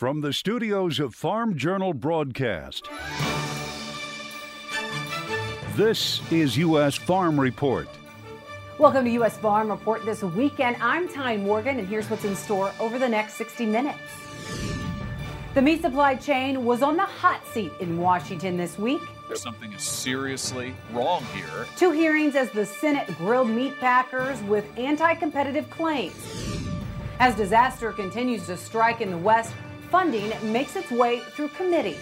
From the studios of Farm Journal Broadcast, this is U.S. Farm Report. Welcome to U.S. Farm Report this weekend. I'm Tyne Morgan, and here's what's in store over the next 60 minutes. The meat supply chain was on the hot seat in Washington this week. Something is seriously wrong here. Two hearings as the Senate grilled meat packers with anti competitive claims. As disaster continues to strike in the West, funding makes its way through committee.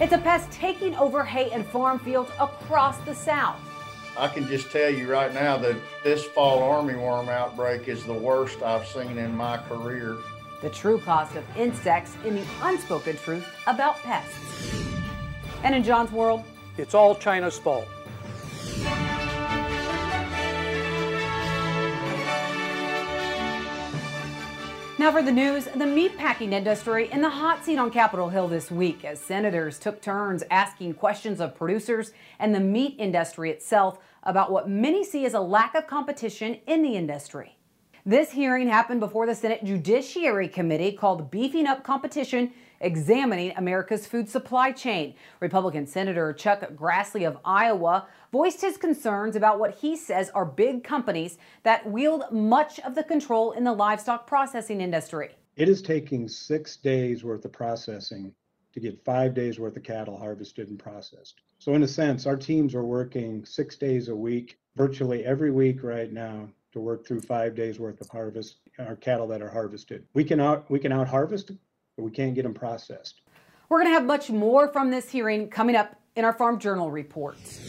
It's a pest taking over hay and farm fields across the South. I can just tell you right now that this fall armyworm outbreak is the worst I've seen in my career. The true cost of insects in the unspoken truth about pests. And in John's world, it's all China's fault. Now for the news, the meatpacking industry in the hot seat on Capitol Hill this week as senators took turns asking questions of producers and the meat industry itself about what many see as a lack of competition in the industry. This hearing happened before the Senate Judiciary Committee called Beefing Up Competition examining America's food supply chain. Republican Senator Chuck Grassley of Iowa voiced his concerns about what he says are big companies that wield much of the control in the livestock processing industry. It is taking six days worth of processing to get five days worth of cattle harvested and processed. So, in a sense, our teams are working six days a week, virtually every week right now, to work through five days worth of harvest, our cattle that are harvested. We can out we can out harvest but we can't get them processed. We're going to have much more from this hearing coming up in our Farm Journal reports.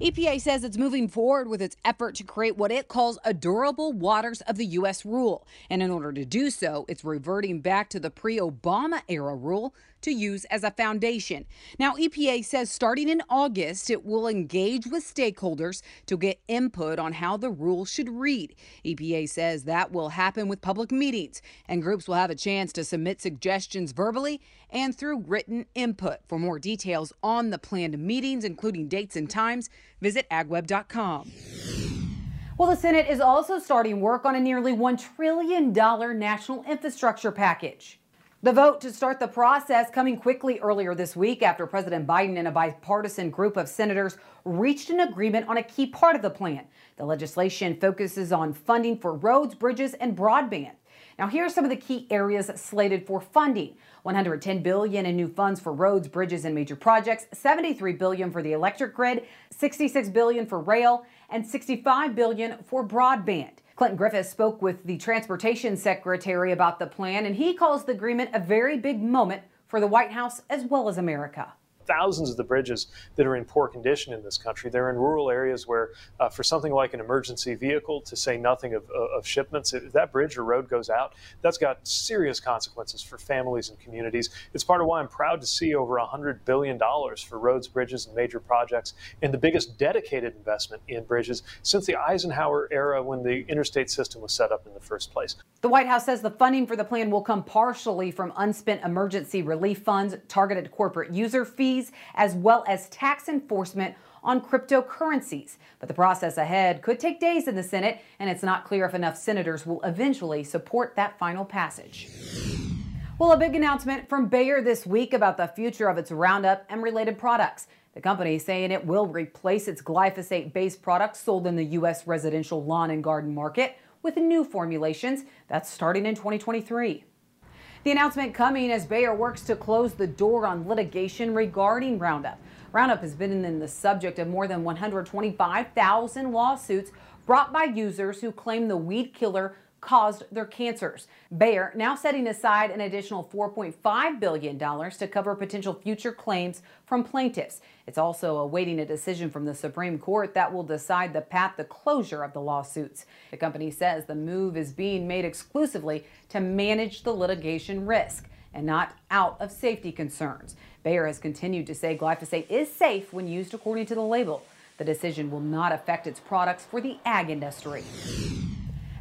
EPA says it's moving forward with its effort to create what it calls a durable waters of the U.S. rule. And in order to do so, it's reverting back to the pre Obama era rule to use as a foundation. Now, EPA says starting in August, it will engage with stakeholders to get input on how the rule should read. EPA says that will happen with public meetings, and groups will have a chance to submit suggestions verbally and through written input. For more details on the planned meetings, including dates and times, visit agweb.com. Well, the Senate is also starting work on a nearly $1 trillion national infrastructure package. The vote to start the process coming quickly earlier this week after President Biden and a bipartisan group of senators reached an agreement on a key part of the plan. The legislation focuses on funding for roads, bridges, and broadband. Now, here are some of the key areas slated for funding. 110 billion in new funds for roads, bridges, and major projects, 73 billion for the electric grid, 66 billion for rail, and 65 billion for broadband. Clinton Griffiths spoke with the transportation secretary about the plan, and he calls the agreement a very big moment for the White House as well as America thousands of the bridges that are in poor condition in this country. They're in rural areas where, uh, for something like an emergency vehicle, to say nothing of, of shipments, if that bridge or road goes out, that's got serious consequences for families and communities. It's part of why I'm proud to see over $100 billion for roads, bridges, and major projects, and the biggest dedicated investment in bridges since the Eisenhower era when the interstate system was set up in the first place. The White House says the funding for the plan will come partially from unspent emergency relief funds, targeted corporate user fees fees, as well as tax enforcement on cryptocurrencies. But the process ahead could take days in the Senate, and it's not clear if enough senators will eventually support that final passage. Well, a big announcement from Bayer this week about the future of its Roundup and related products. The company saying it will replace its glyphosate based products sold in the U.S. residential lawn and garden market with new formulations that's starting in 2023. The announcement coming as Bayer works to close the door on litigation regarding Roundup. Roundup has been in the subject of more than 125,000 lawsuits brought by users who claim the weed killer caused their cancers. Bayer now setting aside an additional $4.5 billion to cover potential future claims from plaintiffs. It's also awaiting a decision from the Supreme Court that will decide the path to closure of the lawsuits. The company says the move is being made exclusively to manage the litigation risk and not out of safety concerns. Bayer has continued to say glyphosate is safe when used according to the label. The decision will not affect its products for the ag industry.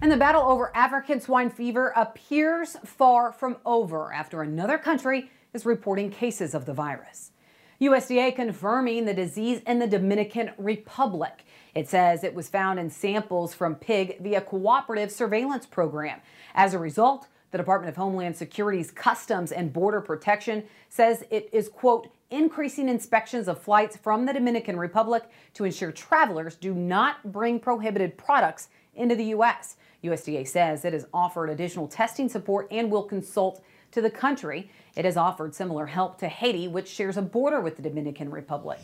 And the battle over African swine fever appears far from over after another country is reporting cases of the virus. USDA confirming the disease in the Dominican Republic. It says it was found in samples from pig via cooperative surveillance program. As a result, The Department of Homeland Security's Customs and Border Protection says it is, quote, increasing inspections of flights from the Dominican Republic to ensure travelers do not bring prohibited products into the U.S. USDA says it has offered additional testing support and will consult to the country. It has offered similar help to Haiti, which shares a border with the Dominican Republic.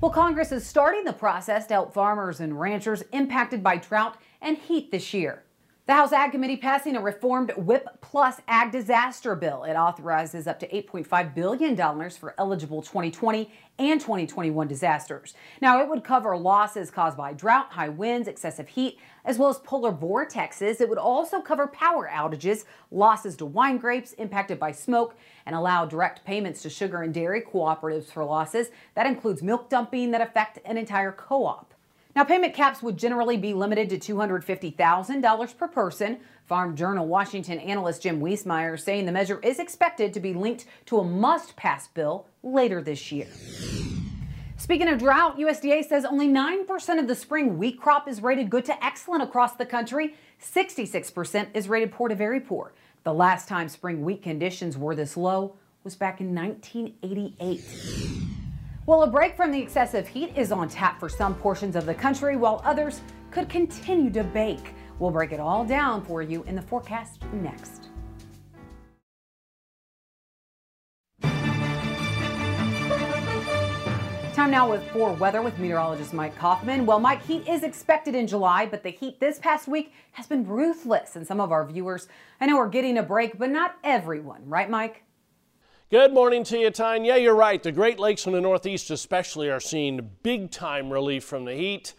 Well, Congress is starting the process to help farmers and ranchers impacted by drought and heat this year. The House Ag Committee passing a reformed WHIP Plus Ag Disaster Bill. It authorizes up to $8.5 billion for eligible 2020 and 2021 disasters. Now, it would cover losses caused by drought, high winds, excessive heat, as well as polar vortexes. It would also cover power outages, losses to wine grapes impacted by smoke, and allow direct payments to sugar and dairy cooperatives for losses. That includes milk dumping that affect an entire co op. Now, payment caps would generally be limited to $250,000 per person. Farm Journal Washington analyst Jim Wiesemeyer saying the measure is expected to be linked to a must pass bill later this year. Speaking of drought, USDA says only 9% of the spring wheat crop is rated good to excellent across the country. 66% is rated poor to very poor. The last time spring wheat conditions were this low was back in 1988. Well, a break from the excessive heat is on tap for some portions of the country, while others could continue to bake. We'll break it all down for you in the forecast next. Time now with for weather with meteorologist Mike Hoffman. Well, Mike, heat is expected in July, but the heat this past week has been ruthless, and some of our viewers I know are getting a break, but not everyone, right, Mike? Good morning to you, Tyne. Yeah, you're right. The Great Lakes in the Northeast, especially, are seeing big time relief from the heat.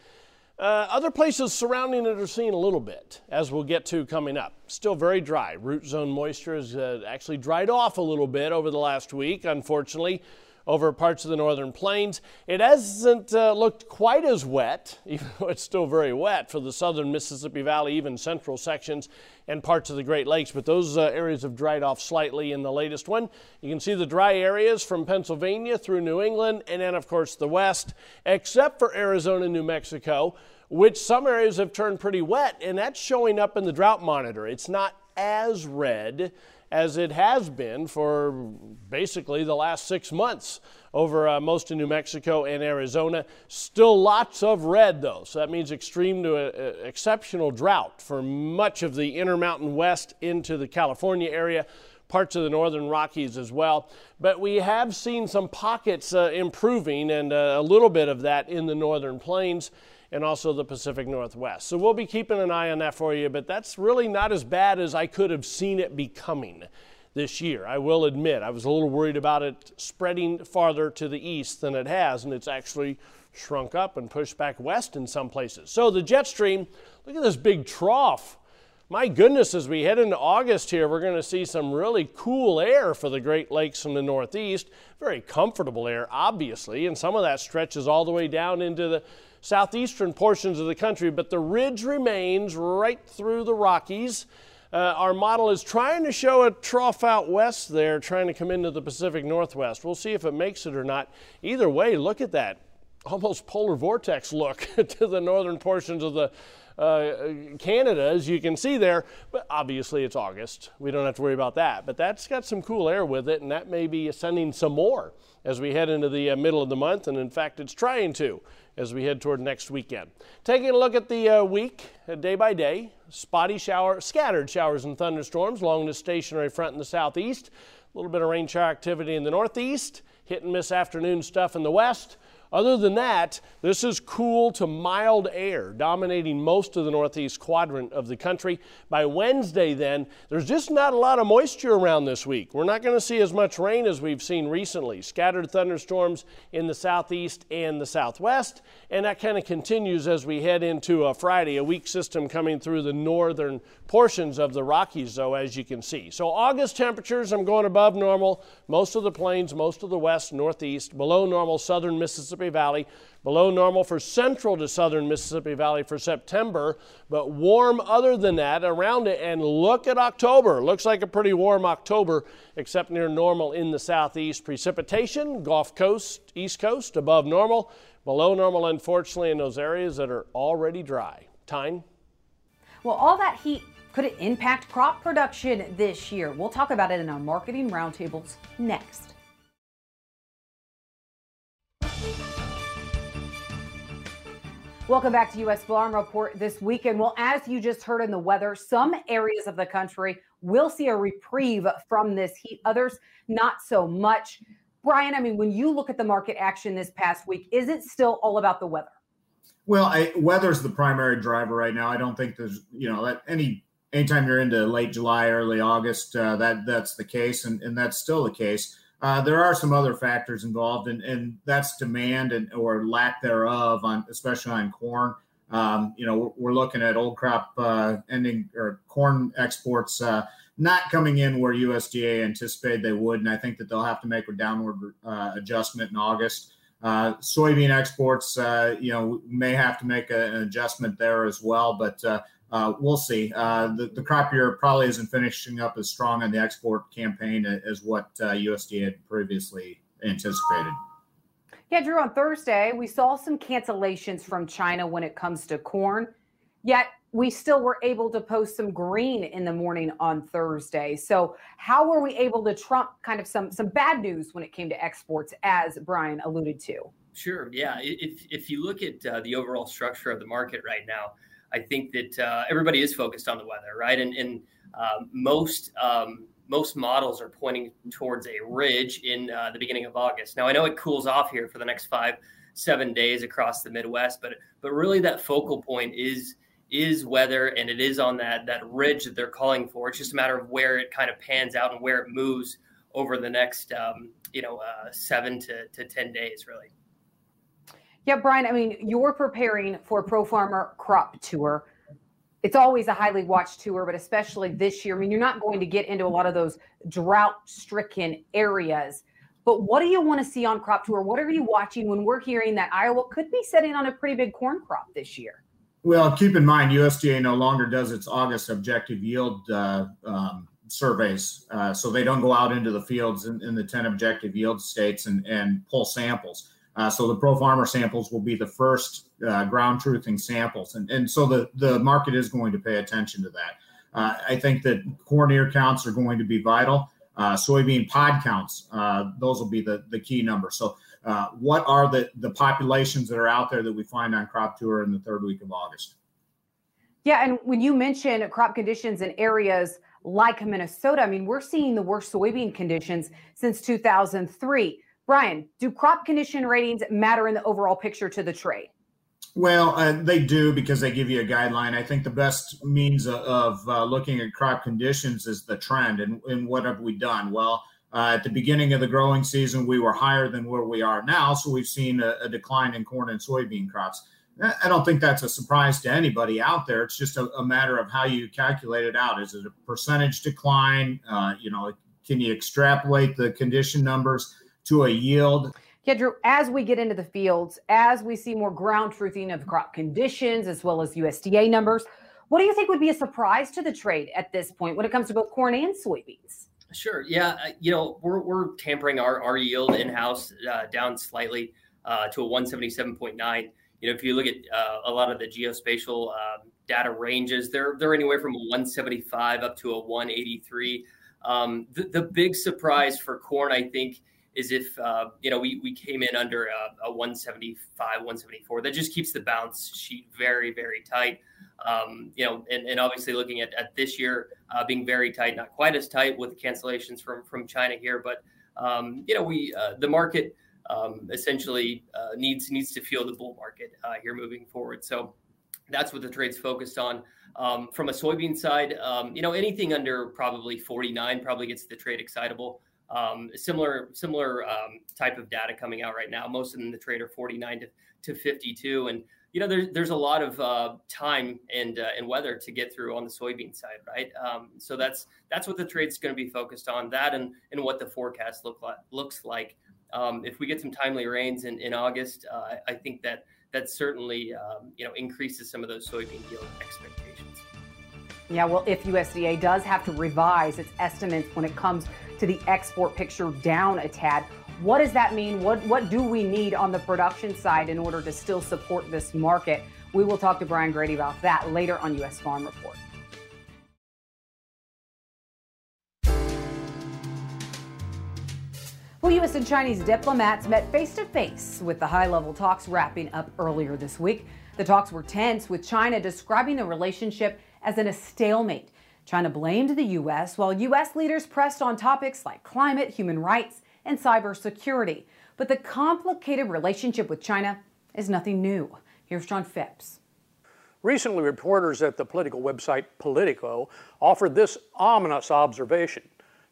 Uh, other places surrounding it are seeing a little bit, as we'll get to coming up. Still very dry. Root zone moisture has uh, actually dried off a little bit over the last week, unfortunately over parts of the northern plains. It hasn't uh, looked quite as wet, even though it's still very wet for the southern Mississippi Valley, even central sections and parts of the Great Lakes, but those uh, areas have dried off slightly in the latest one. You can see the dry areas from Pennsylvania through New England, and then, of course, the west, except for Arizona and New Mexico, which some areas have turned pretty wet, and that's showing up in the drought monitor. It's not as red as it has been for basically the last six months over uh, most of New Mexico and Arizona. Still lots of red, though, so that means extreme to a, a exceptional drought for much of the Intermountain West into the California area parts of the northern Rockies as well. But we have seen some pockets uh, improving and uh, a little bit of that in the northern plains and also the Pacific Northwest. So we'll be keeping an eye on that for you, but that's really not as bad as I could have seen it becoming this year. I will admit, I was a little worried about it spreading farther to the east than it has, and it's actually shrunk up and pushed back west in some places. So the jet stream, look at this big trough. My goodness, as we head into August here, we're going to see some really cool air for the Great Lakes in the Northeast. Very comfortable air, obviously, and some of that stretches all the way down into the southeastern portions of the country, but the ridge remains right through the Rockies. Uh, our model is trying to show a trough out west there, trying to come into the Pacific Northwest. We'll see if it makes it or not. Either way, look at that almost polar vortex look to the northern portions of the uh, Canada, as you can see there. But obviously, it's August. We don't have to worry about that. But that's got some cool air with it, and that may be sending some more as we head into the uh, middle of the month. And in fact, it's trying to as we head toward next weekend. Taking a look at the uh, week, uh, day by day, spotty shower, scattered showers and thunderstorms along the stationary front in the southeast. A little bit of rain shower activity in the northeast. Hit and miss afternoon stuff in the west. Other than that, this is cool to mild air dominating most of the northeast quadrant of the country. By Wednesday, then, there's just not a lot of moisture around this week. We're not going to see as much rain as we've seen recently. Scattered thunderstorms in the southeast and the southwest, and that kind of continues as we head into a Friday, a weak system coming through the northern portions of the Rockies, though, as you can see. So, August temperatures, I'm going above normal. Most of the plains, most of the west, northeast, below normal southern Mississippi. Mississippi Valley, below normal for central to southern Mississippi Valley for September, but warm other than that around it. And look at October. Looks like a pretty warm October, except near normal in the southeast. Precipitation, Gulf Coast, East Coast, above normal, below normal, unfortunately, in those areas that are already dry. Tyne. Well, all that heat Could it impact crop production this year? We'll talk about it in our marketing roundtables next. Welcome back to U.S. Farm Report this weekend. Well, as you just heard in the weather, some areas of the country will see a reprieve from this heat, others not so much. Brian, I mean, when you look at the market action this past week, is it still all about the weather? Well, I, weather's the primary driver right now. I don't think there's, you know, that any anytime you're into late July, early August, uh, that that's the case, and, and that's still the case. Uh, there are some other factors involved, and, and that's demand and or lack thereof on especially on corn. Um, you know, we're, looking at old crop uh, ending or corn exports uh, not coming in where USDA anticipated they would, and I think that they'll have to make a downward uh, adjustment in August. Uh, soybean exports, you know, may have to make a, an adjustment there as well, but uh, we'll see. Uh, the, the crop year probably isn't finishing up as strong on the export campaign as what uh, USDA had previously anticipated. Yeah, Drew, on Thursday, we saw some cancellations from China when it comes to corn, yet we still were able to post some green in the morning on Thursday. So, how were we able to trump kind of some some bad news when it came to exports, as Brian alluded to? Sure. Yeah. If if you look at uh, the overall structure of the market right now, I think that uh, everybody is focused on the weather, right? And, and uh, most um, most models are pointing towards a ridge in uh, the beginning of August. Now I know it cools off here for the next five seven days across the Midwest, but but really that focal point is is weather, and it is on that that ridge that they're calling for. It's just a matter of where it kind of pans out and where it moves over the next um, you know uh, seven to, to ten days, really. Yeah, Brian, I mean, you're preparing for Pro Farmer Crop Tour. It's always a highly watched tour, but especially this year. I mean, you're not going to get into a lot of those drought stricken areas. But what do you want to see on Crop Tour? What are you watching when we're hearing that Iowa could be setting on a pretty big corn crop this year? Well, keep in mind, USDA no longer does its August objective yield uh, um, surveys. Uh, so they don't go out into the fields in, in the 10 objective yield states and, and pull samples. Uh, so the pro farmer samples will be the first uh, ground truthing samples, and and so the the market is going to pay attention to that. Uh, I think that corn ear counts are going to be vital. Uh, soybean pod counts, uh, those will be the the key numbers. So. Uh, what are the, the populations that are out there that we find on crop tour in the third week of August? Yeah, and when you mention crop conditions in areas like Minnesota, I mean, we're seeing the worst soybean conditions since 2003. Brian, do crop condition ratings matter in the overall picture to the trade? Well, uh, they do because they give you a guideline. I think the best means of, uh, looking at crop conditions is the trend. And, and what have we done? Well, uh, at the beginning of the growing season, we were higher than where we are now. So we've seen a, a, decline in corn and soybean crops. I don't think that's a surprise to anybody out there. It's just a, a matter of how you calculate it out. Is it a percentage decline? Uh, you know, can you extrapolate the condition numbers? To a yield. Yeah, Drew, as we get into the fields, as we see more ground truthing of crop conditions as well as USDA numbers, what do you think would be a surprise to the trade at this point when it comes to both corn and soybeans? Sure. Yeah. You know, we're, we're tampering our, our yield in house uh, down slightly uh, to a 177.9. You know, if you look at uh, a lot of the geospatial um, data ranges, they're, they're anywhere from a 175 up to a 183. Um, the, the big surprise for corn, I think, is if uh, you know we, we came in under a, a, 175 174 that just keeps the balance sheet very very tight. Um, you know and, and obviously looking at, at this year uh, being very tight not quite as tight with cancellations from from china here but um, you know we uh, the market um, essentially uh, needs needs to feel the bull market uh, here moving forward. So that's what the trade's focused on. Um, from a soybean side um, you know anything under probably 49 probably gets the trade excitable um, similar similar um, type of data coming out right now. Most of them the trade are 49 to, to 52, and you know there's there's a lot of uh, time and uh, and weather to get through on the soybean side, right? Um, so that's that's what the trade's going to be focused on. That and and what the forecast look like looks like. Um, if we get some timely rains in in August, uh, I think that that certainly um, you know increases some of those soybean yield expectations. Yeah, well, if USDA does have to revise its estimates when it comes to the export picture down a tad. What does that mean? What, what do we need on the production side in order to still support this market? We will talk to Brian Grete about that later on U.S. Farm Report. Well, U.S. and Chinese diplomats met face to face with the high level talks wrapping up earlier this week. The talks were tense, with China describing the relationship as in a stalemate. China blamed the U.S., while U.S. leaders pressed on topics like climate, human rights, and cybersecurity. But the complicated relationship with China is nothing new. Here's John Phipps. Recently, reporters at the political website Politico offered this ominous observation.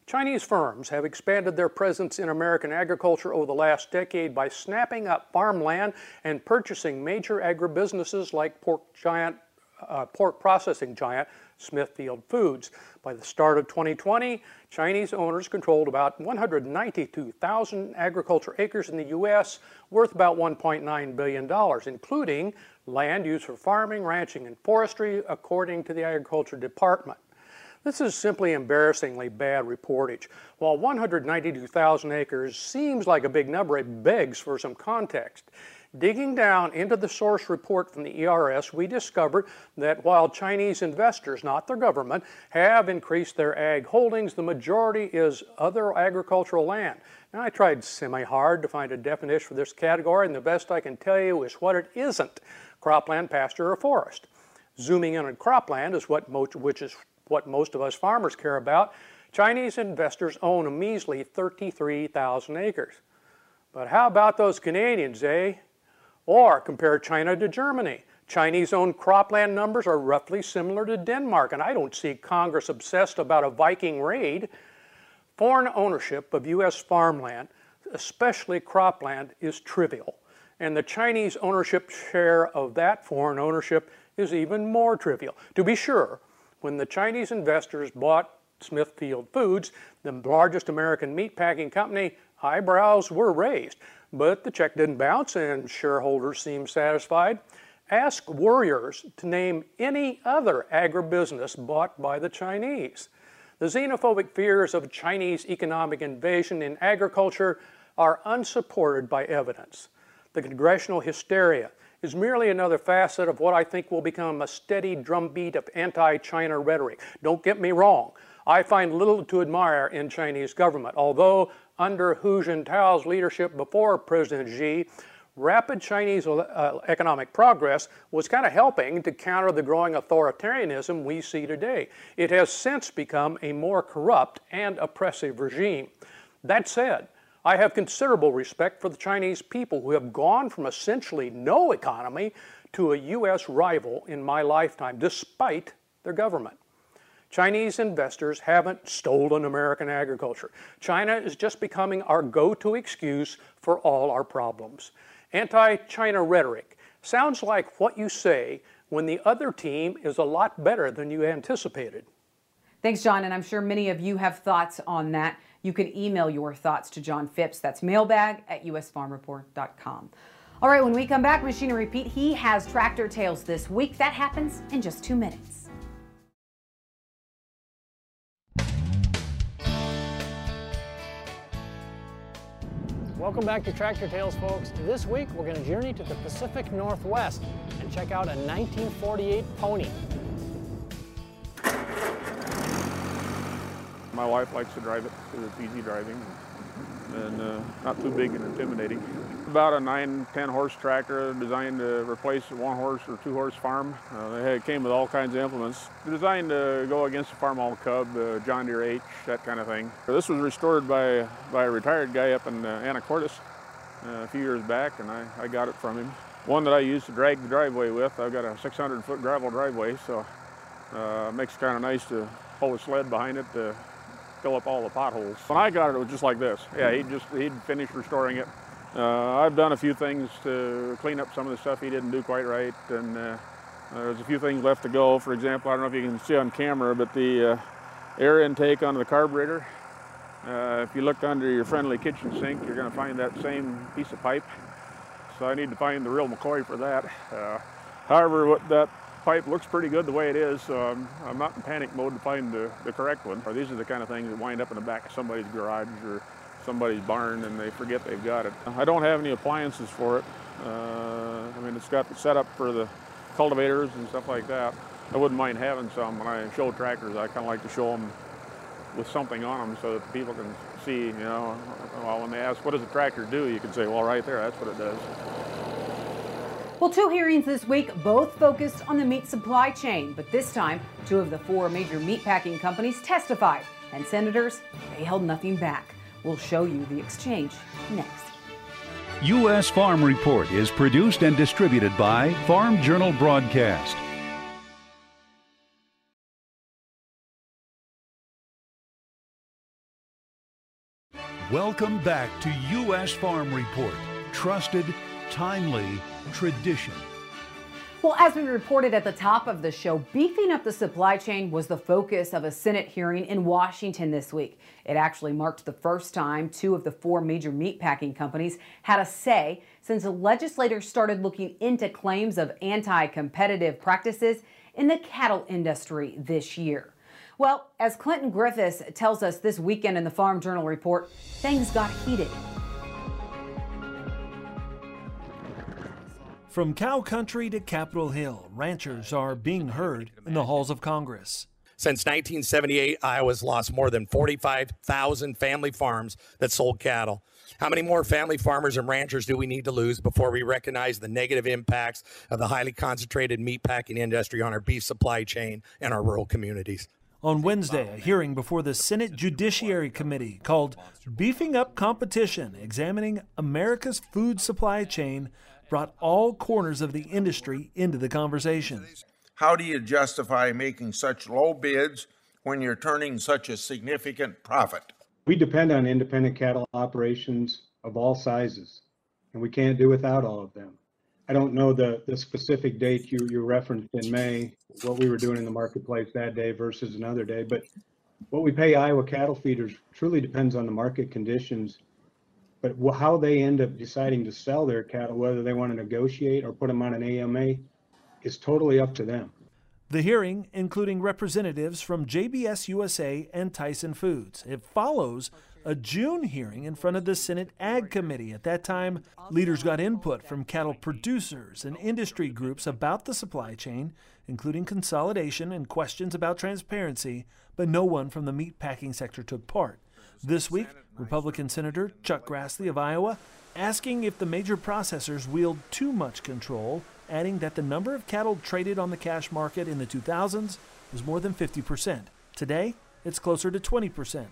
Chinese firms have expanded their presence in American agriculture over the last decade by snapping up farmland and purchasing major agribusinesses like pork giant, uh, pork processing giant Smithfield Foods. By the start of 2020, Chinese owners controlled about 192,000 agriculture acres in the U.S., worth about $1.9 billion, including land used for farming, ranching, and forestry, according to the Agriculture Department. This is simply embarrassingly bad reportage. While 192,000 acres seems like a big number, it begs for some context. Digging down into the source report from the ERS, we discovered that while Chinese investors, not their government, have increased their ag holdings, the majority is other agricultural land. Now, I tried semi hard to find a definition for this category, and the best I can tell you is what it isn't cropland, pasture, or forest. Zooming in on cropland is what most, which is what most of us farmers care about, Chinese investors own a measly 33,000 acres. But how about those Canadians, eh? Or compare China to Germany. Chinese owned cropland numbers are roughly similar to Denmark, and I don't see Congress obsessed about a Viking raid. Foreign ownership of U.S. farmland, especially cropland, is trivial, and the Chinese ownership share of that foreign ownership is even more trivial. To be sure, when the Chinese investors bought Smithfield Foods, the largest American meatpacking company, eyebrows were raised. But the check didn't bounce and shareholders seemed satisfied. Ask Warriors to name any other agribusiness bought by the Chinese. The xenophobic fears of Chinese economic invasion in agriculture are unsupported by evidence. The congressional hysteria is merely another facet of what I think will become a steady drumbeat of anti-China rhetoric. Don't get me wrong. I find little to admire in Chinese government, although under Hu Jintao's leadership before President Xi, rapid Chinese uh, economic progress was kind of helping to counter the growing authoritarianism we see today. It has since become a more corrupt and oppressive regime. That said, I have considerable respect for the Chinese people who have gone from essentially no economy to a U.S. rival in my lifetime, despite their government. Chinese investors haven't stolen American agriculture. China is just becoming our go to excuse for all our problems. Anti China rhetoric sounds like what you say when the other team is a lot better than you anticipated. Thanks, John, and I'm sure many of you have thoughts on that. You can email your thoughts to John Phipps. That's mailbag at usfarmreport.com. All right, when we come back, Machinery Pete, he has tractor tales this week. That happens in just two minutes. Welcome back to Tractor Tales, folks. This week, we're going to journey to the Pacific Northwest and check out a 1948 pony. My wife likes to drive it because it's easy driving and uh, not too big and intimidating. About a 9, 10 horse tractor designed to replace a one horse or two horse farm. Uh, they had, came with all kinds of implements. Designed to go against a Farmall Cub, uh, John Deere H, that kind of thing. This was restored by, by a retired guy up in uh, Anacortes uh, a few years back and I, I got it from him. One that I used to drag the driveway with. I've got a 600 foot gravel driveway so uh, it makes it kind of nice to pull a sled behind it to fill up all the potholes. When I got it, it was just like this. Yeah, he'd just he'd finished restoring it. Uh, I've done a few things to clean up some of the stuff he didn't do quite right, and uh, there's a few things left to go. For example, I don't know if you can see on camera, but the uh, air intake onto the carburetor. Uh, if you look under your friendly kitchen sink, you're going to find that same piece of pipe. So I need to find the real McCoy for that. Uh, however, what that pipe looks pretty good the way it is, so I'm, I'm not in panic mode to find the, the correct one. Or these are the kind of things that wind up in the back of somebody's garage or somebody's barn and they forget they've got it. I don't have any appliances for it. Uh, I mean, it's got the setup for the cultivators and stuff like that. I wouldn't mind having some when I show tractors. I kind of like to show them with something on them so that people can see, you know, well, when they ask, what does a tractor do? You can say, well, right there, that's what it does. Well, two hearings this week, both focused on the meat supply chain, but this time, two of the four major meatpacking companies testified, and senators, they held nothing back. We'll show you the exchange next. U.S. Farm Report is produced and distributed by Farm Journal Broadcast. Welcome back to U.S. Farm Report. Trusted, timely, tradition. Well, as we reported at the top of the show, beefing up the supply chain was the focus of a Senate hearing in Washington this week. It actually marked the first time two of the four major meatpacking companies had a say since legislators started looking into claims of anti competitive practices in the cattle industry this year. Well, as Clinton Griffiths tells us this weekend in the Farm Journal report, things got heated. From cow country to Capitol Hill, ranchers are being heard in the halls of Congress. Since 1978, Iowa's lost more than 45,000 family farms that sold cattle. How many more family farmers and ranchers do we need to lose before we recognize the negative impacts of the highly concentrated meatpacking industry on our beef supply chain and our rural communities? On Wednesday, a hearing before the Senate Judiciary Committee called Beefing Up Competition, examining America's food supply chain, brought all corners of the industry into the conversation. How do you justify making such low bids when you're turning such a significant profit? We depend on independent cattle operations of all sizes, and we can't do without all of them. I don't know the, the specific date you, you referenced in May, what we were doing in the marketplace that day versus another day, but what we pay Iowa cattle feeders truly depends on the market conditions. But how they end up deciding to sell their cattle, whether they want to negotiate or put them on an AMA, is totally up to them. The hearing, including representatives from JBS USA and Tyson Foods, it follows a June hearing in front of the Senate Ag Committee. At that time, leaders got input from cattle producers and industry groups about the supply chain, including consolidation and questions about transparency, but no one from the meatpacking sector took part. This week, Republican Senator Chuck Grassley of Iowa asking if the major processors wield too much control, adding that the number of cattle traded on the cash market in the 2000s was more than 50%. Today, it's closer to 20%.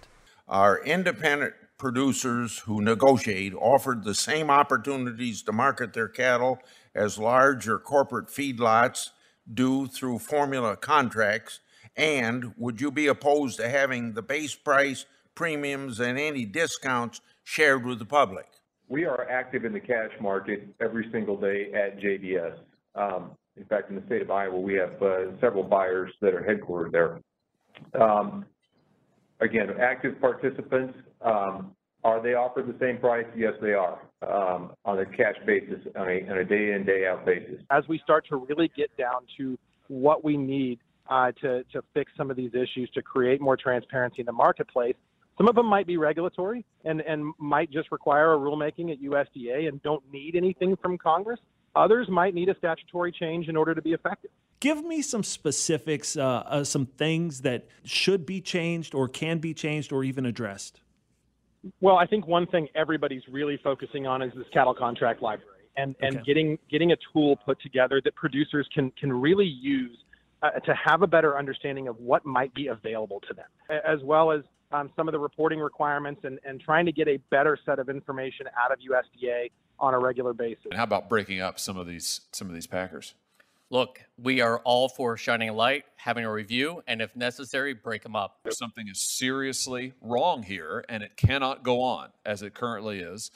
Our independent producers who negotiate offered the same opportunities to market their cattle as large or corporate feedlots do through formula contracts? And would you be opposed to having the base price, premiums, and any discounts shared with the public? We are active in the cash market every single day at JBS. Um, in fact, in the state of Iowa, we have uh, several buyers that are headquartered there. Um, again, active participants, um, are they offered the same price? Yes, they are um, on a cash basis, on a, on a day in, day out basis. As we start to really get down to what we need uh, to, to fix some of these issues, to create more transparency in the marketplace, some of them might be regulatory and, and might just require a rulemaking at USDA and don't need anything from Congress. Others might need a statutory change in order to be effective. Give me some specifics, uh, uh, some things that should be changed or can be changed or even addressed. Well, I think one thing everybody's really focusing on is this cattle contract library and, and okay. getting getting a tool put together that producers can can really use uh, to have a better understanding of what might be available to them, as well as um, some of the reporting requirements and, and trying to get a better set of information out of USDA on a regular basis. And how about breaking up some of these some of these packers? Look, we are all for shining a light, having a review, and if necessary, break them up. Something is seriously wrong here, and it cannot go on as it currently is.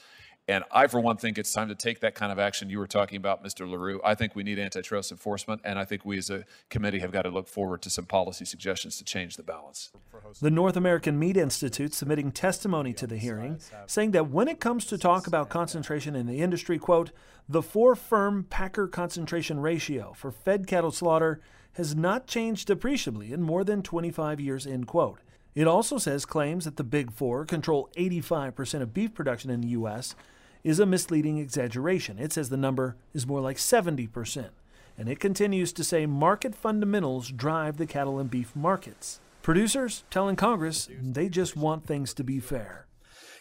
And I, for one, think it's time to take that kind of action you were talking about, Mr. LaRue. I think we need antitrust enforcement, and I think we as a committee have got to look forward to some policy suggestions to change the balance. The North American Meat Institute submitting testimony to the hearing, saying that when it comes to talk about concentration in the industry, quote, the four firm packer concentration ratio for fed cattle slaughter has not changed appreciably in more than 25 years, end quote. It also says claims that the Big Four control 85% of beef production in the U.S is a misleading exaggeration. It says the number is more like 70%. And it continues to say market fundamentals drive the cattle and beef markets. Producers telling Congress they just want things to be fair.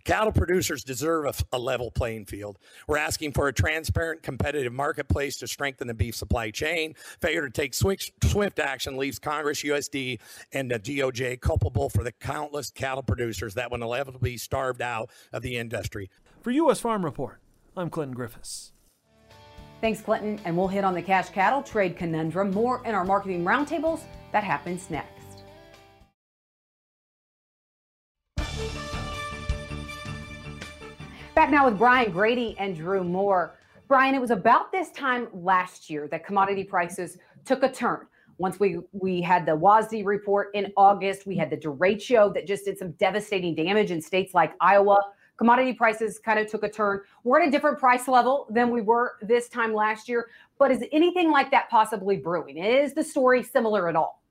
Cattle producers deserve a, a, level playing field. We're asking for a transparent, competitive marketplace to strengthen the beef supply chain. Failure to take swift, swift action leaves Congress, USD, and the DOJ culpable for the countless cattle producers that will inevitably be starved out of the industry. For U.S. Farm Report, I'm Clinton Griffiths. Thanks, Clinton. And we'll hit on the cash cattle trade conundrum more in our marketing roundtables. That happens next. Back now with Brian Grete and Drew Moore. Brian, it was about this time last year that commodity prices took a turn. Once we we had the WASDE report in August, we had the derecho that just did some devastating damage in states like Iowa. Commodity prices kind of took a turn. We're at a different price level than we were this time last year. But is anything like that possibly brewing? Is the story similar at all?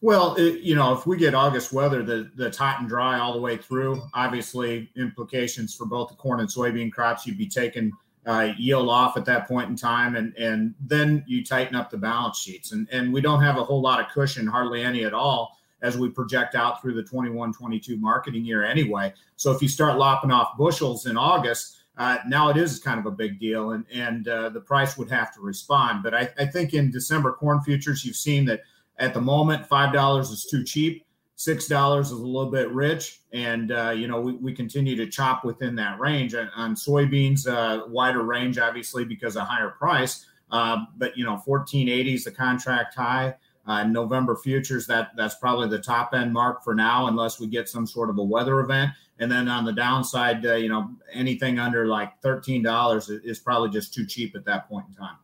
Well, it, you know, if we get August weather that, that's hot and dry all the way through, obviously implications for both the corn and soybean crops. You'd be taking uh, yield off at that point in time, and and then you tighten up the balance sheets. And and we don't have a whole lot of cushion, hardly any at all, as we project out through the 21-22 marketing year anyway. So if you start lopping off bushels in August. Uh, now it is kind of a big deal, and and uh, the price would have to respond. But I, I think in December corn futures, you've seen that at the moment, five dollars is too cheap. Six dollars is a little bit rich, and uh, you know we, we continue to chop within that range. On, on soybeans, uh, wider range, obviously because of higher price. Uh, but you know, fourteen eighty is the contract high. Uh, November futures, that that's probably the top end mark for now, unless we get some sort of a weather event. And then on the downside, uh, you know, anything under like thirteen dollars is probably just too cheap at that point in time.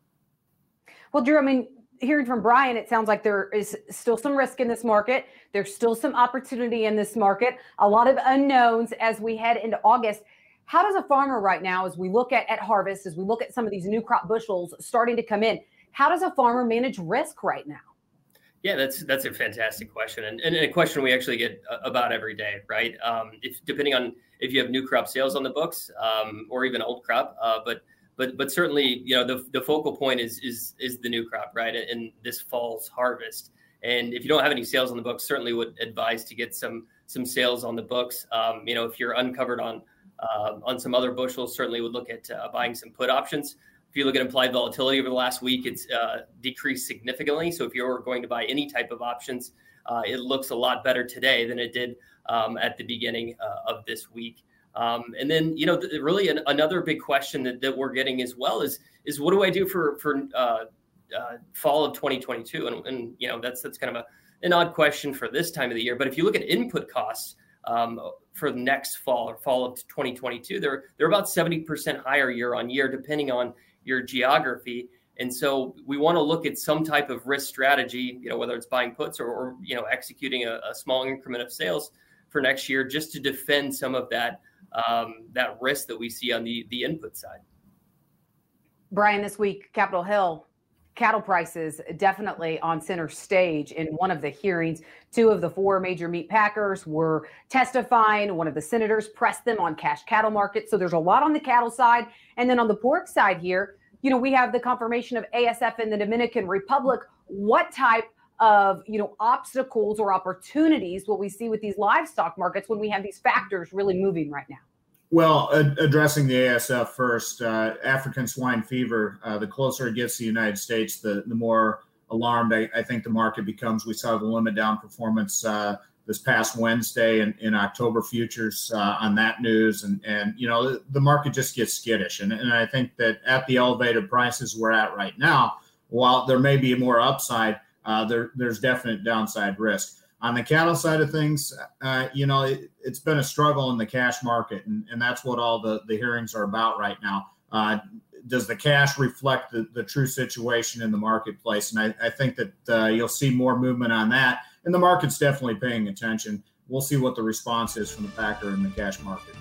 Well, Drew, I mean, hearing from Brian, it sounds like there is still some risk in this market. There's still some opportunity in this market, a lot of unknowns as we head into August. How does a farmer right now, as we look at, at harvest, as we look at some of these new crop bushels starting to come in, how does a farmer manage risk right now? Yeah, that's that's a fantastic question, and, and a question we actually get uh, about every day, right? Um, if depending on if you have new crop sales on the books um, or even old crop, uh, but but but certainly you know the, the focal point is is is the new crop right And this fall's harvest. And if you don't have any sales on the books certainly would advise to get some some sales on the books. Um, you know if you're uncovered on uh, on some other bushels certainly would look at uh, buying some put options if you look at implied volatility over the last week it's uh, decreased significantly so if you're going to buy any type of options uh, it looks a lot better today than it did um, at the beginning uh, of this week um, and then, you know, th- really an, another big question that, that we're getting as well is is what do I do for for uh, uh, fall of 2022? And, and, you know, that's that's kind of a, an odd question for this time of the year. But if you look at input costs um, for next fall or fall of 2022, they're they're about 70% higher year on year, depending on your geography. And so we want to look at some type of risk strategy, you know, whether it's buying puts or, or you know, executing a, a small increment of sales for next year, just to defend some of that um, that risk that we see on the the input side. Brian, this week, Capitol Hill cattle prices definitely on center stage in one of the hearings. Two of the four major meat packers were testifying. One of the senators pressed them on cash cattle markets. So there's a lot on the cattle side. And then on the pork side here, you know, we have the confirmation of ASF in the Dominican Republic. What type of you know obstacles or opportunities will we see with these livestock markets when we have these factors really moving right now well ad- addressing the asf first uh, african swine fever uh, the closer it gets to the united states the, the more alarmed I, I, think the market becomes we saw the limit down performance uh, this past wednesday in, in october futures uh, on that news and and you know the, market just gets skittish and, and i think that at the elevated prices we're at right now while there may be more upside uh, there, there's definite downside risk. On the cattle side of things, uh, you know, it, has been a struggle in the cash market, and, and that's what all the, the hearings are about right now. Does the cash reflect the, the true situation in the marketplace? And I, I think that uh, you'll see more movement on that, and the market's definitely paying attention. We'll see what the response is from the packer in the cash market.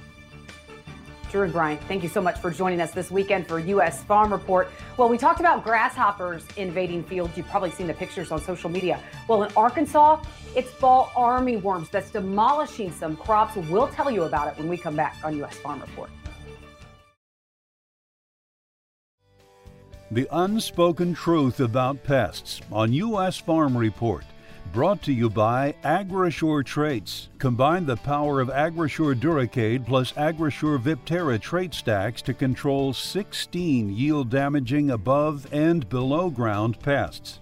Drew and Brian, thank you so much for joining us this weekend for U.S. Farm Report. Well, we talked about grasshoppers invading fields. You've probably seen the pictures on social media. Well, in Arkansas, it's fall army worms that's demolishing some crops. We'll tell you about it when we come back on U.S. Farm Report. The unspoken truth about pests on U.S. Farm Report. Brought to you by Agrisure Traits. Combine the power of Agrisure Duracade plus Agrisure Viptera trait stacks to control 16 yield damaging above and below ground pests.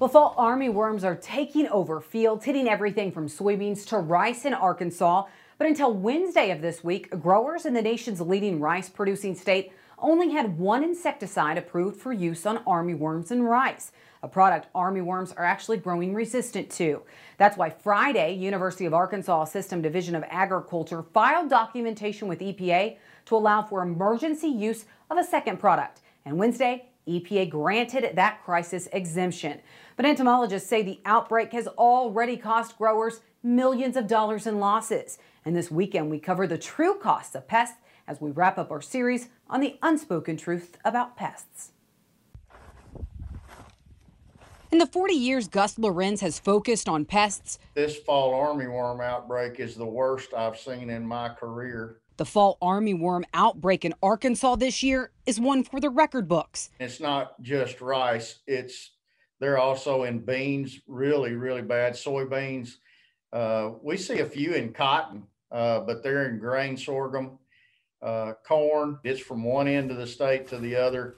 Well, fall army worms are taking over fields, hitting everything from soybeans to rice in Arkansas. But until Wednesday of this week, growers in the nation's leading rice producing state only had one insecticide approved for use on armyworms and rice, a product armyworms are actually growing resistant to. That's why Friday, University of Arkansas System Division of Agriculture filed documentation with EPA to allow for emergency use of a second product. And Wednesday, EPA granted that crisis exemption. But entomologists say the outbreak has already cost growers millions of dollars in losses. And this weekend, we cover the true costs of pests as we wrap up our series on the unspoken truth about pests. In the 40 years Gus Lorenz has focused on pests, This fall armyworm outbreak is the worst I've seen in my career. the fall armyworm outbreak in Arkansas this year is one for the record books. It's not just rice, it's they're also in beans, really, really bad. Soybeans. Uh, we see a few in cotton, uh, but they're in grain sorghum, uh, corn. It's from one end of the state to the other,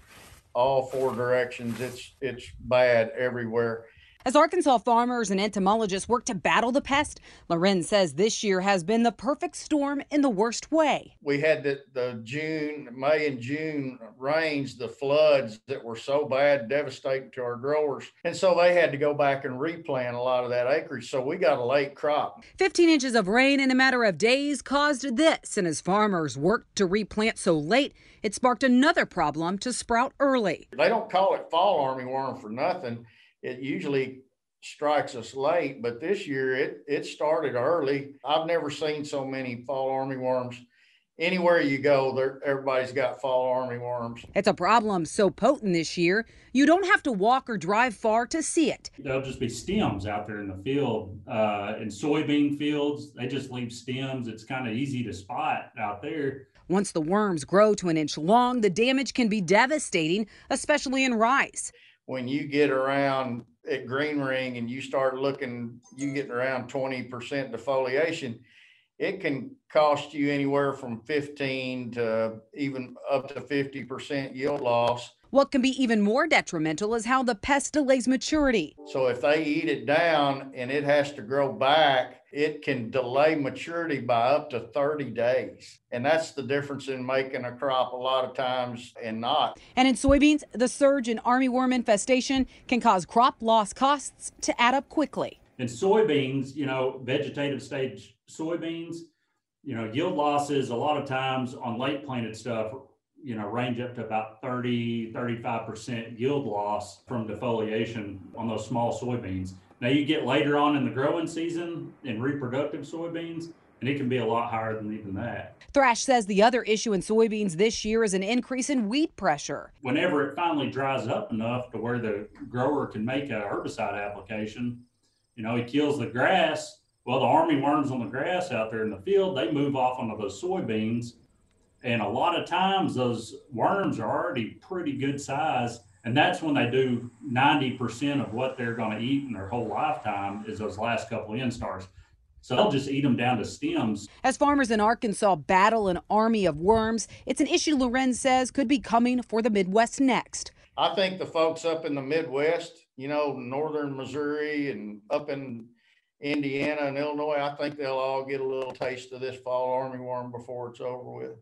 all four directions. It's it's bad everywhere. As Arkansas farmers and entomologists work to battle the pest, Lorenz says this year has been the perfect storm in the worst way. We had the, the June, May and June rains, the floods that were so bad, devastating to our growers. And so they had to go back and replant a lot of that acreage. So we got a late crop. 15 inches of rain in a matter of days caused this, and as farmers worked to replant so late, it sparked another problem to sprout early. They don't call it fall armyworm for nothing. It usually strikes us late, but this year it it started early. I've never seen so many fall armyworms. Anywhere you go, there everybody's got fall armyworms. It's a problem so potent this year, you don't have to walk or drive far to see it. There'll just be stems out there in the field. Uh, in soybean fields, they just leave stems. It's kind of easy to spot out there. Once the worms grow to an inch long, the damage can be devastating, especially in rice. When you get around at green ring and you start looking, you getting around 20% defoliation, it can cost you anywhere from 15 to even up to 50% yield loss. What can be even more detrimental is how the pest delays maturity. So if they eat it down and it has to grow back, it can delay maturity by up to 30 days. And that's the difference in making a crop a lot of times and not. And in soybeans, the surge in armyworm infestation can cause crop loss costs to add up quickly. In soybeans, you know, vegetative stage soybeans, you know, yield losses a lot of times on late planted stuff, you know, range up to about 30, 35% yield loss from defoliation on those small soybeans. Now you get later on in the growing season in reproductive soybeans, and it can be a lot higher than even that. Thrash says the other issue in soybeans this year is an increase in weed pressure. Whenever it finally dries up enough to where the grower can make a herbicide application, you know, he kills the grass. Well, the army worms on the grass out there in the field, they move off onto those soybeans. And a lot of times those worms are already pretty good size. And that's when they do 90% of what they're going to eat in their whole lifetime is those last couple of instars. So they'll just eat them down to stems. As farmers in Arkansas battle an army of worms, it's an issue Lorenz says could be coming for the Midwest next. I think the folks up in the Midwest, you know, northern Missouri and up in Indiana and Illinois, I think they'll all get a little taste of this fall armyworm before it's over with.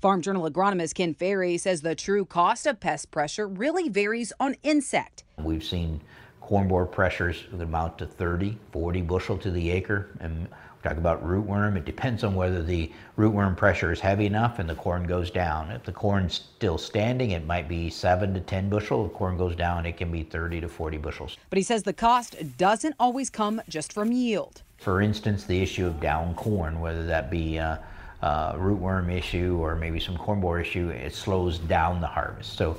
Farm Journal agronomist Ken Ferrie says the true cost of pest pressure really varies on insect. We've seen corn borer pressures that amount to 30, 40 bushel to the acre. And we talk about rootworm. It depends on whether the rootworm pressure is heavy enough and the corn goes down. If the corn's still standing, it might be 7 to 10 bushel. If corn goes down, it can be 30 to 40 bushels. But he says the cost doesn't always come just from yield. For instance, the issue of down corn, whether that be uh, uh, rootworm issue or maybe some corn borer issue, it slows down the harvest. So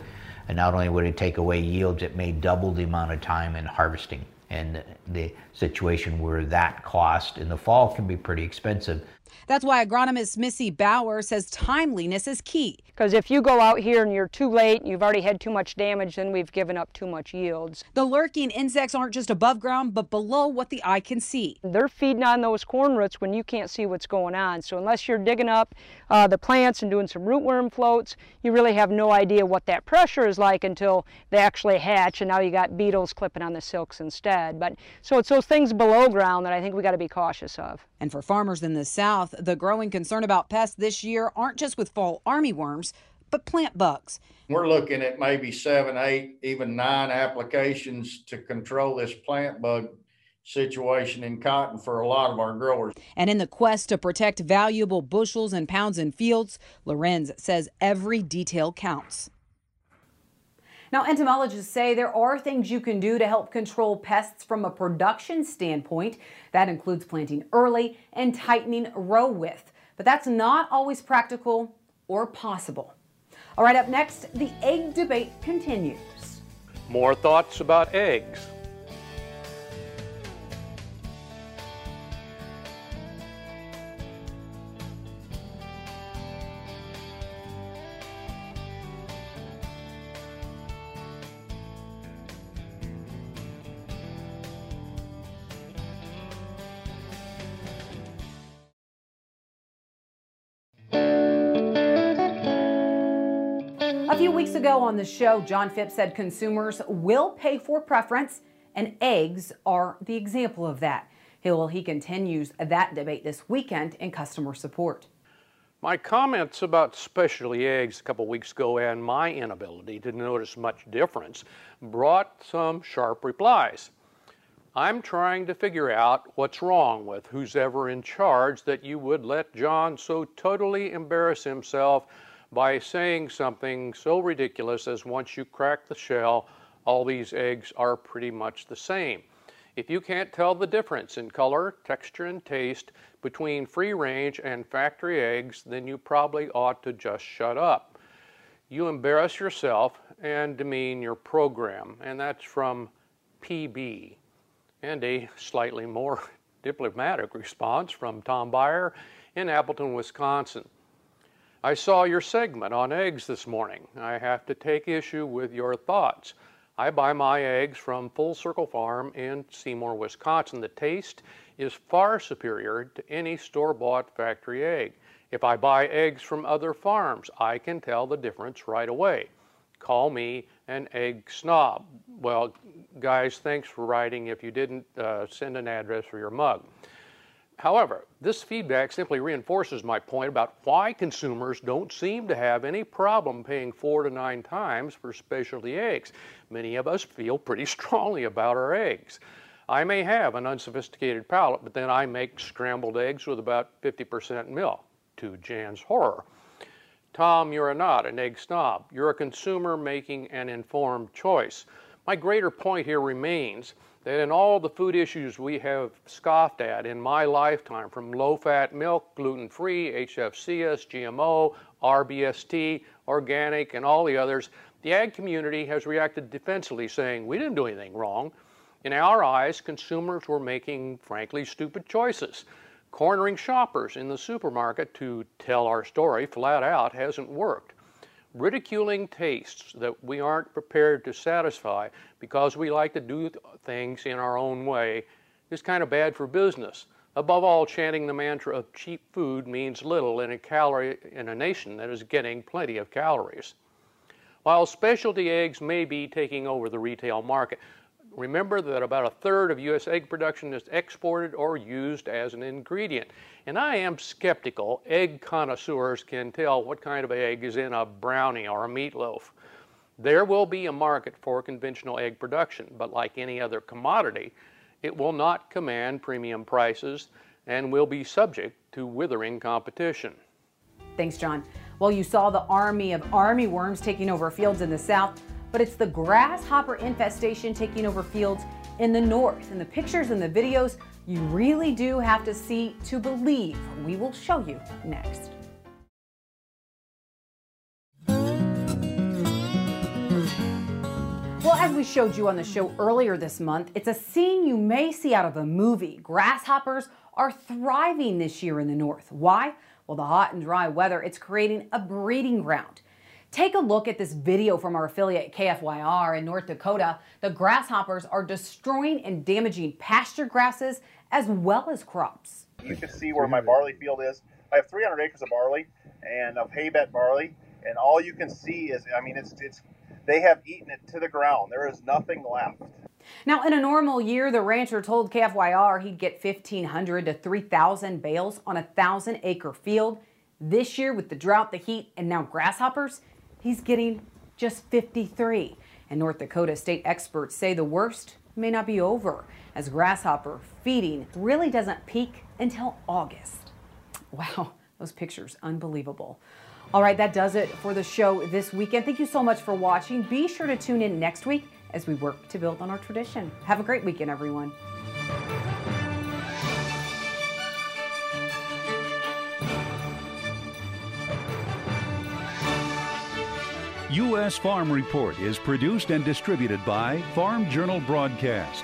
and not only would it take away yields, it may double the amount of time in harvesting. And the situation where that cost in the fall can be pretty expensive. That's why agronomist Missy Bauer says timeliness is key. Because if you go out here and you're too late and you've already had too much damage, then we've given up too much yields. The lurking insects aren't just above ground, but below what the eye can see. They're feeding on those corn roots when you can't see what's going on. So unless you're digging up uh, the plants and doing some rootworm floats, you really have no idea what that pressure is like until they actually hatch and now you got beetles clipping on the silks instead. But so it's those things below ground that I think we got to be cautious of. And for farmers in the South, the growing concern about pests this year aren't just with fall armyworms, but plant bugs. We're looking at maybe seven, eight, even nine applications to control this plant bug situation in cotton for a lot of our growers. And in the quest to protect valuable bushels and pounds in fields, Lorenz says every detail counts. Now, entomologists say there are things you can do to help control pests from a production standpoint. That includes planting early and tightening row width. But that's not always practical or possible. All right, up next, the egg debate continues. More thoughts about eggs. Ago on the show, John Phipps said consumers will pay for preference, and eggs are the example of that. Well, he continues that debate this weekend in customer support. My comments about specialty eggs a couple weeks ago and my inability to notice much difference brought some sharp replies. I'm trying to figure out what's wrong with who's ever in charge that you would let John so totally embarrass himself by saying something so ridiculous as once you crack the shell, all these eggs are pretty much the same. If you can't tell the difference in color, texture, and taste between free range and factory eggs, then you probably ought to just shut up. You embarrass yourself and demean your program, and that's from PB. And a slightly more diplomatic response from Tom Byer in Appleton, Wisconsin. I saw your segment on eggs this morning. I have to take issue with your thoughts. I buy my eggs from Full Circle Farm in Seymour, Wisconsin. The taste is far superior to any store bought factory egg. If I buy eggs from other farms, I can tell the difference right away. Call me an egg snob. Well, guys, thanks for writing if you didn't uh, send an address for your mug. However, this feedback simply reinforces my point about why consumers don't seem to have any problem paying four to nine times for specialty eggs. Many of us feel pretty strongly about our eggs. I may have an unsophisticated palate, but then I make scrambled eggs with about 50% milk, to Jan's horror. Tom, you're not an egg snob. You're a consumer making an informed choice. My greater point here remains that in all the food issues we have scoffed at in my lifetime, from low fat milk, gluten free, HFCS, GMO, RBST, organic, and all the others, the ag community has reacted defensively, saying we didn't do anything wrong. In our eyes, consumers were making, frankly, stupid choices. Cornering shoppers in the supermarket to tell our story flat out hasn't worked ridiculing tastes that we aren't prepared to satisfy because we like to do things in our own way is kind of bad for business. Above all, chanting the mantra of cheap food means little in a calorie in a nation that is getting plenty of calories. While specialty eggs may be taking over the retail market, Remember that about a third of U.S. egg production is exported or used as an ingredient. And I am skeptical egg connoisseurs can tell what kind of egg is in a brownie or a meatloaf. There will be a market for conventional egg production, but like any other commodity, it will not command premium prices and will be subject to withering competition. Thanks, John. Well, you saw the army of army worms taking over fields in the south but it's the grasshopper infestation taking over fields in the north. And the pictures and the videos you really do have to see to believe. We will show you next. Well, as we showed you on the show earlier this month, it's a scene you may see out of a movie. Grasshoppers are thriving this year in the north. Why? Well, the hot and dry weather, it's creating a breeding ground. Take a look at this video from our affiliate KFYR in North Dakota. The grasshoppers are destroying and damaging pasture grasses as well as crops. You can see where my barley field is. I have 300 acres of barley and of hay bed barley, and all you can see is, I mean, it's it's they have eaten it to the ground. There is nothing left. Now, in a normal year, the rancher told KFYR he'd get 1,500 to 3,000 bales on a 1,000 acre field. This year, with the drought, the heat, and now grasshoppers, he's getting just 53. And North Dakota state experts say the worst may not be over, as grasshopper feeding really doesn't peak until August. Wow, those pictures, unbelievable. All right, that does it for the show this weekend. Thank you so much for watching. Be sure to tune in next week as we work to build on our tradition. Have a great weekend, everyone. U.S. Farm Report is produced and distributed by Farm Journal Broadcast.